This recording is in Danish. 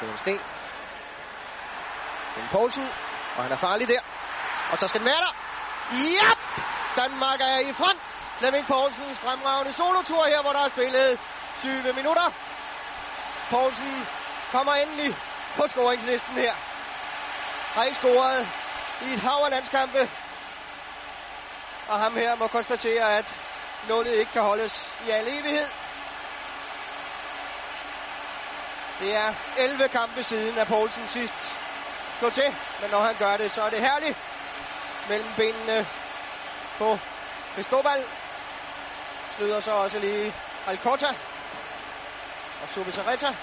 Kevin Sten. Sten Poulsen, og han er farlig der. Og så skal den være der. Ja! Danmark er i front. Flemming Poulsens fremragende solotur her, hvor der er spillet 20 minutter. Poulsen kommer endelig på scoringslisten her. Har ikke scoret i et hav af landskampe. Og ham her må konstatere, at nullet ikke kan holdes i al evighed. Det er 11 kampe siden, at Poulsen sidst slog til. Men når han gør det, så er det herligt. Mellem benene på Cristobal. Snyder så også lige Alcota. Og Subisareta